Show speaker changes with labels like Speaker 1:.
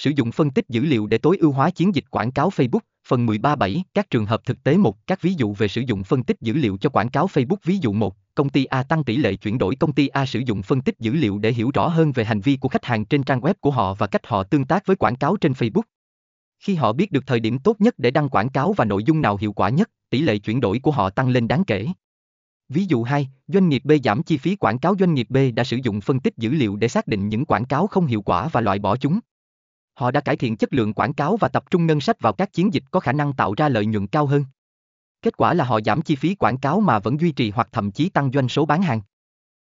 Speaker 1: Sử dụng phân tích dữ liệu để tối ưu hóa chiến dịch quảng cáo Facebook, phần 13.7, các trường hợp thực tế một, các ví dụ về sử dụng phân tích dữ liệu cho quảng cáo Facebook ví dụ 1, công ty A tăng tỷ lệ chuyển đổi công ty A sử dụng phân tích dữ liệu để hiểu rõ hơn về hành vi của khách hàng trên trang web của họ và cách họ tương tác với quảng cáo trên Facebook. Khi họ biết được thời điểm tốt nhất để đăng quảng cáo và nội dung nào hiệu quả nhất, tỷ lệ chuyển đổi của họ tăng lên đáng kể. Ví dụ 2, doanh nghiệp B giảm chi phí quảng cáo doanh nghiệp B đã sử dụng phân tích dữ liệu để xác định những quảng cáo không hiệu quả và loại bỏ chúng. Họ đã cải thiện chất lượng quảng cáo và tập trung ngân sách vào các chiến dịch có khả năng tạo ra lợi nhuận cao hơn. Kết quả là họ giảm chi phí quảng cáo mà vẫn duy trì hoặc thậm chí tăng doanh số bán hàng.